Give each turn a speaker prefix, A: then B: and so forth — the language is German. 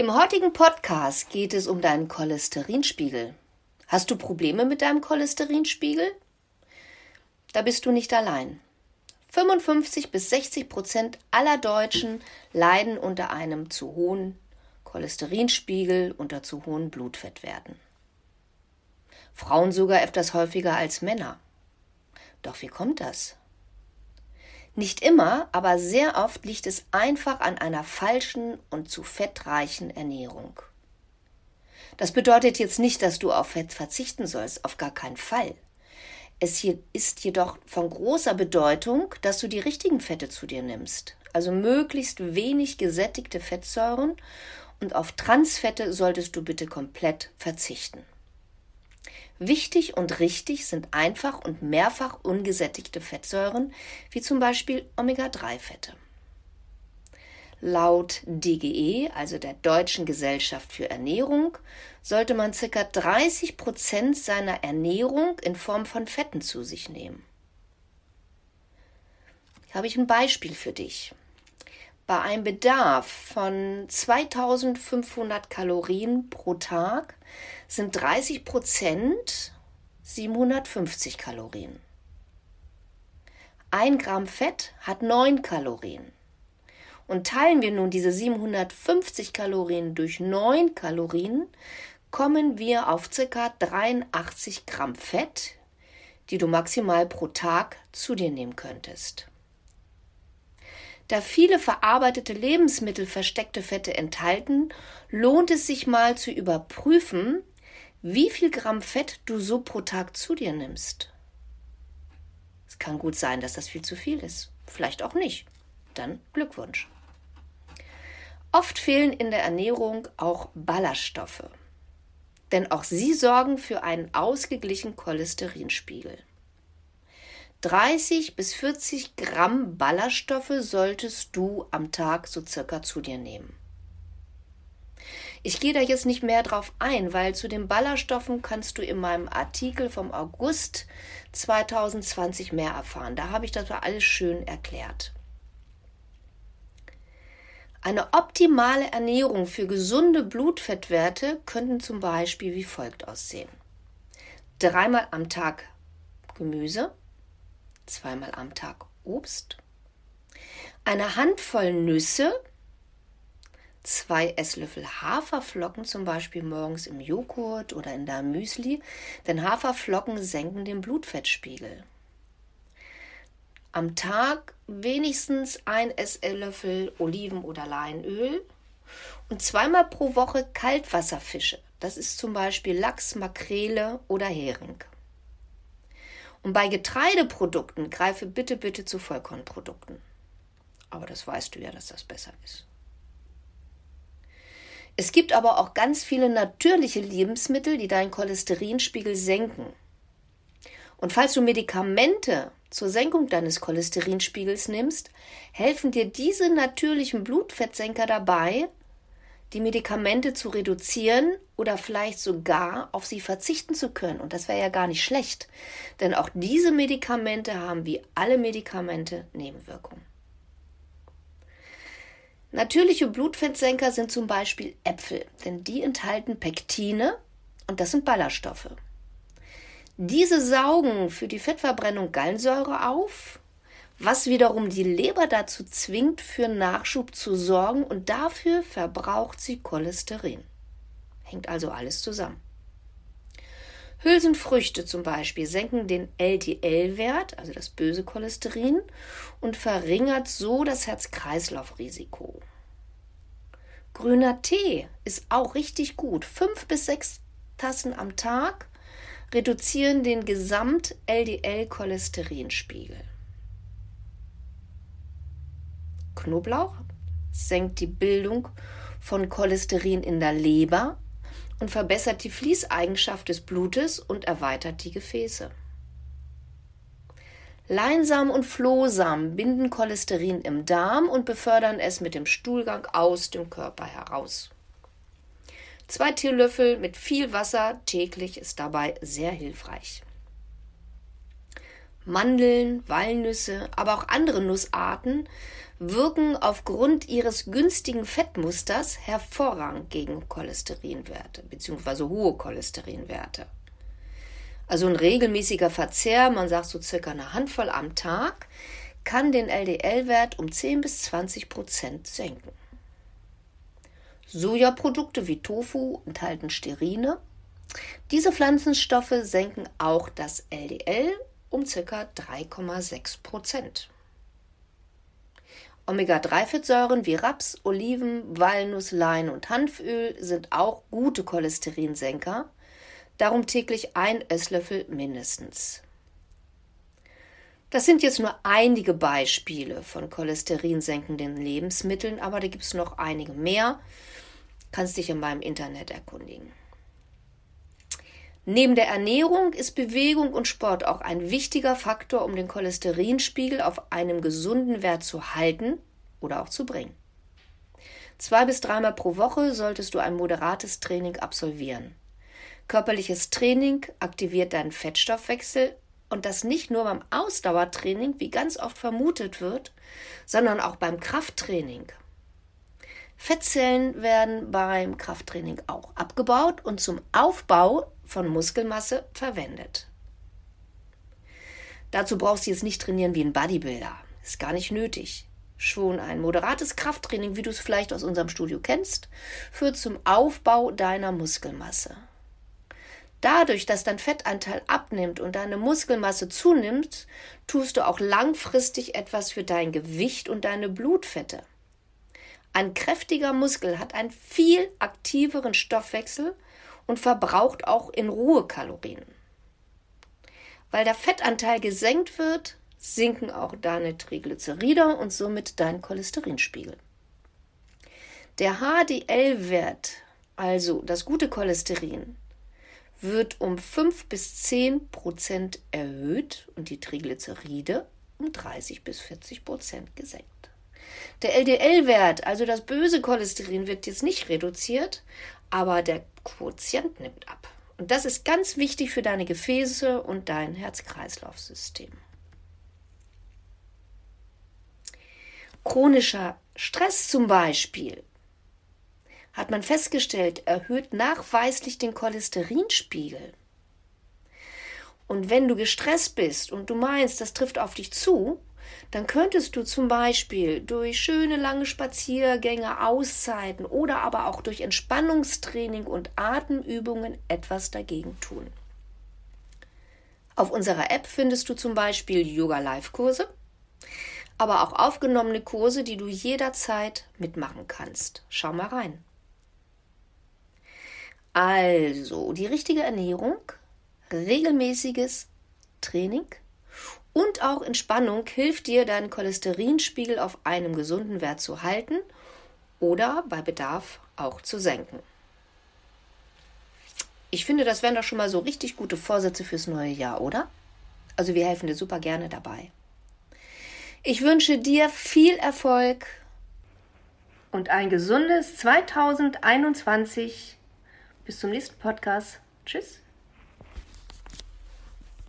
A: Im heutigen Podcast geht es um deinen Cholesterinspiegel. Hast du Probleme mit deinem Cholesterinspiegel? Da bist du nicht allein. 55 bis 60 Prozent aller Deutschen leiden unter einem zu hohen Cholesterinspiegel, unter zu hohen Blutfettwerten. Frauen sogar öfters häufiger als Männer. Doch wie kommt das? Nicht immer, aber sehr oft liegt es einfach an einer falschen und zu fettreichen Ernährung. Das bedeutet jetzt nicht, dass du auf Fett verzichten sollst, auf gar keinen Fall. Es ist jedoch von großer Bedeutung, dass du die richtigen Fette zu dir nimmst, also möglichst wenig gesättigte Fettsäuren und auf Transfette solltest du bitte komplett verzichten. Wichtig und richtig sind einfach und mehrfach ungesättigte Fettsäuren, wie zum Beispiel Omega-3-Fette. Laut DGE, also der Deutschen Gesellschaft für Ernährung, sollte man ca. 30 Prozent seiner Ernährung in Form von Fetten zu sich nehmen. Hier habe ich ein Beispiel für dich. Bei einem Bedarf von 2500 Kalorien pro Tag sind 30 Prozent 750 Kalorien. Ein Gramm Fett hat 9 Kalorien. Und teilen wir nun diese 750 Kalorien durch 9 Kalorien, kommen wir auf ca. 83 Gramm Fett, die du maximal pro Tag zu dir nehmen könntest. Da viele verarbeitete Lebensmittel versteckte Fette enthalten, lohnt es sich mal zu überprüfen, wie viel Gramm Fett du so pro Tag zu dir nimmst. Es kann gut sein, dass das viel zu viel ist. Vielleicht auch nicht. Dann Glückwunsch. Oft fehlen in der Ernährung auch Ballaststoffe. Denn auch sie sorgen für einen ausgeglichenen Cholesterinspiegel. 30 bis 40 Gramm Ballaststoffe solltest du am Tag so circa zu dir nehmen. Ich gehe da jetzt nicht mehr drauf ein, weil zu den Ballaststoffen kannst du in meinem Artikel vom August 2020 mehr erfahren. Da habe ich das alles schön erklärt. Eine optimale Ernährung für gesunde Blutfettwerte könnten zum Beispiel wie folgt aussehen. Dreimal am Tag Gemüse, zweimal am Tag Obst, eine Handvoll Nüsse, zwei Esslöffel Haferflocken, zum Beispiel morgens im Joghurt oder in deinem Müsli, denn Haferflocken senken den Blutfettspiegel. Am Tag wenigstens ein Esslöffel Oliven- oder Leinöl und zweimal pro Woche Kaltwasserfische. Das ist zum Beispiel Lachs, Makrele oder Hering. Und bei Getreideprodukten greife bitte, bitte zu Vollkornprodukten. Aber das weißt du ja, dass das besser ist. Es gibt aber auch ganz viele natürliche Lebensmittel, die deinen Cholesterinspiegel senken. Und falls du Medikamente zur Senkung deines Cholesterinspiegels nimmst, helfen dir diese natürlichen Blutfettsenker dabei, die Medikamente zu reduzieren oder vielleicht sogar auf sie verzichten zu können. Und das wäre ja gar nicht schlecht, denn auch diese Medikamente haben wie alle Medikamente Nebenwirkungen. Natürliche Blutfettsenker sind zum Beispiel Äpfel, denn die enthalten Pektine und das sind Ballaststoffe. Diese saugen für die Fettverbrennung Gallensäure auf was wiederum die Leber dazu zwingt, für Nachschub zu sorgen und dafür verbraucht sie Cholesterin. Hängt also alles zusammen. Hülsenfrüchte zum Beispiel senken den LDL-Wert, also das böse Cholesterin, und verringert so das Herz-Kreislauf-Risiko. Grüner Tee ist auch richtig gut. Fünf bis sechs Tassen am Tag reduzieren den Gesamt-LDL-Cholesterinspiegel. Knoblauch senkt die Bildung von Cholesterin in der Leber und verbessert die Fließeigenschaft des Blutes und erweitert die Gefäße. Leinsamen und Flohsamen binden Cholesterin im Darm und befördern es mit dem Stuhlgang aus dem Körper heraus. Zwei Teelöffel mit viel Wasser täglich ist dabei sehr hilfreich. Mandeln, Walnüsse, aber auch andere Nussarten wirken aufgrund ihres günstigen Fettmusters hervorragend gegen Cholesterinwerte bzw. hohe Cholesterinwerte. Also ein regelmäßiger Verzehr, man sagt so circa eine Handvoll am Tag, kann den LDL-Wert um 10 bis 20 Prozent senken. Sojaprodukte wie Tofu enthalten Sterine. Diese Pflanzenstoffe senken auch das LDL um ca. 3,6 Prozent. Omega-3-Fettsäuren wie Raps, Oliven, Walnuss, Lein und Hanföl sind auch gute Cholesterinsenker, darum täglich ein Esslöffel mindestens. Das sind jetzt nur einige Beispiele von cholesterinsenkenden Lebensmitteln, aber da gibt es noch einige mehr. Kannst dich in meinem Internet erkundigen. Neben der Ernährung ist Bewegung und Sport auch ein wichtiger Faktor, um den Cholesterinspiegel auf einem gesunden Wert zu halten oder auch zu bringen. Zwei bis dreimal pro Woche solltest du ein moderates Training absolvieren. Körperliches Training aktiviert deinen Fettstoffwechsel und das nicht nur beim Ausdauertraining, wie ganz oft vermutet wird, sondern auch beim Krafttraining. Fettzellen werden beim Krafttraining auch abgebaut und zum Aufbau von Muskelmasse verwendet. Dazu brauchst du jetzt nicht trainieren wie ein Bodybuilder. Ist gar nicht nötig. Schon ein moderates Krafttraining, wie du es vielleicht aus unserem Studio kennst, führt zum Aufbau deiner Muskelmasse. Dadurch, dass dein Fettanteil abnimmt und deine Muskelmasse zunimmt, tust du auch langfristig etwas für dein Gewicht und deine Blutfette. Ein kräftiger Muskel hat einen viel aktiveren Stoffwechsel und verbraucht auch in Ruhe Kalorien. Weil der Fettanteil gesenkt wird, sinken auch deine Triglyceride und somit dein Cholesterinspiegel. Der HDL-Wert, also das gute Cholesterin, wird um 5 bis 10 Prozent erhöht und die Triglyceride um 30 bis 40 Prozent gesenkt. Der LDL-Wert, also das böse Cholesterin, wird jetzt nicht reduziert, aber der Quotient nimmt ab. Und das ist ganz wichtig für deine Gefäße und dein Herz-Kreislauf-System. Chronischer Stress zum Beispiel hat man festgestellt, erhöht nachweislich den Cholesterinspiegel. Und wenn du gestresst bist und du meinst, das trifft auf dich zu, dann könntest du zum Beispiel durch schöne lange Spaziergänge, Auszeiten oder aber auch durch Entspannungstraining und Atemübungen etwas dagegen tun. Auf unserer App findest du zum Beispiel Yoga-Live-Kurse, aber auch aufgenommene Kurse, die du jederzeit mitmachen kannst. Schau mal rein. Also, die richtige Ernährung, regelmäßiges Training und auch Entspannung hilft dir, deinen Cholesterinspiegel auf einem gesunden Wert zu halten oder bei Bedarf auch zu senken. Ich finde, das wären doch schon mal so richtig gute Vorsätze fürs neue Jahr, oder? Also wir helfen dir super gerne dabei. Ich wünsche dir viel Erfolg und ein gesundes 2021. Bis zum nächsten Podcast. Tschüss.